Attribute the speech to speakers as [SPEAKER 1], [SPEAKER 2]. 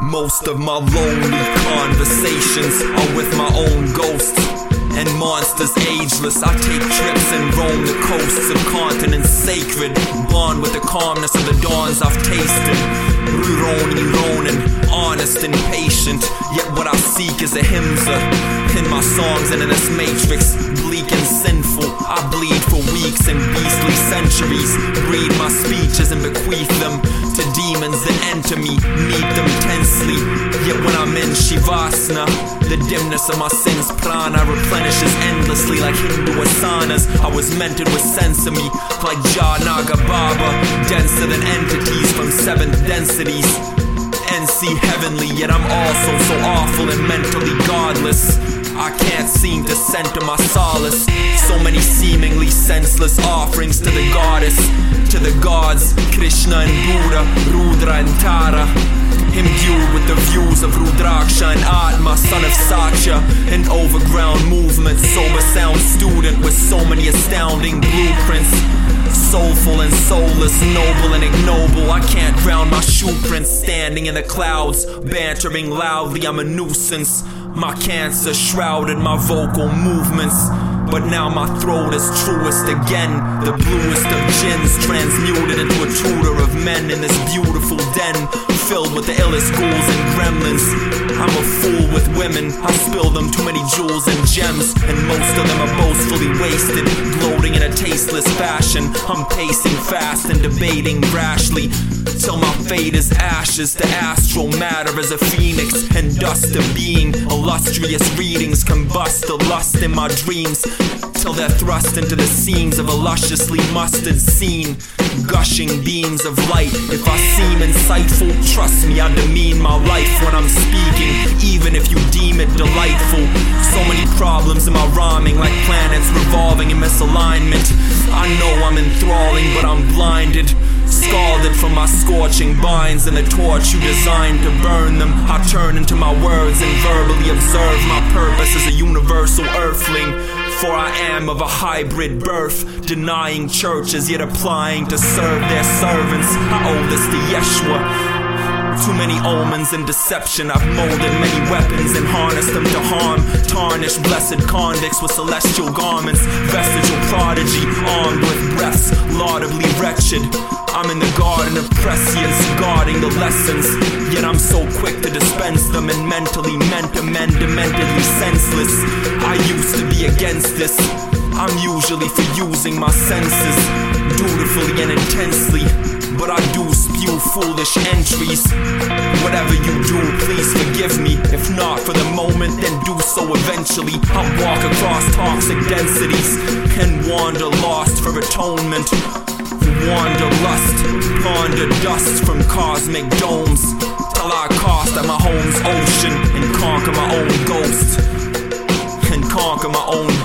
[SPEAKER 1] Most of my lonely conversations are with my own ghosts and monsters ageless. I take trips and roam the coasts of continents sacred. Bond with the calmness of the dawns I've tasted. Rurouni Ronin, honest and patient. Yet what I seek is ahimsa in my songs and in this matrix. Bleak and sinful, I bleed for weeks and beastly centuries. Breed my speeches and bequeath them to demons that enter me. Meet them tensely. Yet when I'm in Shivasana, the dimness of my sins prana replenishes endlessly like Hindu asanas. I was mentored with sense of me, like Janaga Baba, denser than entities from seventh densities. NC heavenly, yet I'm also so awful and mentally godless. I can't seem to center my solace. So many seemingly senseless offerings to the goddess, to the gods, Krishna and Buddha, Rudra and Tara. Imbued with the views of Rudraksha and Atma, son of Satya, an overground movement, sober sound student with so many astounding blueprints. Soulful and soulless, noble and ignoble. I can't ground my shoe prints standing in the clouds, bantering loudly. I'm a nuisance. My cancer shrouded my vocal movements. But now my throat is truest again. The bluest of gins transmuted into a tutor of men in this beautiful den filled with the illest ghouls and gremlins. I'm a fool with women. I spill them too many jewels and gems, and most of them are I'm pacing fast and debating rashly. Till my fate is ashes to astral matter as a phoenix and dust of being. Illustrious readings combust the lust in my dreams till they're thrust into the seams of a lusciously mustard scene. Gushing beams of light. If I seem insightful, trust me, I demean my life when I'm speaking, even if you deem it delightful. So many problems in my rhyming, like planets revolving in misalignment. I know I'm enthralling, but I'm blinded. Scalded from my scorching binds and the torch you designed to burn them. I turn into my words and verbally observe my purpose as a universal earthling. For I am of a hybrid birth, denying churches yet applying to serve their servants. I owe this to Yeshua. Too many omens and deception. I've molded many weapons and harnessed them to harm. Tarnished blessed convicts with celestial garments. Vestigial prodigy, armed with breaths, laudably wretched. I'm in the garden of prescience, guarding the lessons. Yet I'm so quick to dispense them and mentally meant to men dementedly senseless. I used to be against this. I'm usually for using my senses dutifully and intensely. But I do spew foolish entries. Whatever you do, please forgive me. If not for the moment, then do so eventually. I'll walk across toxic densities and wander lost for atonement. Wander lust, ponder dust from cosmic domes. Till I cost at my home's ocean and conquer my own ghost. And conquer my own.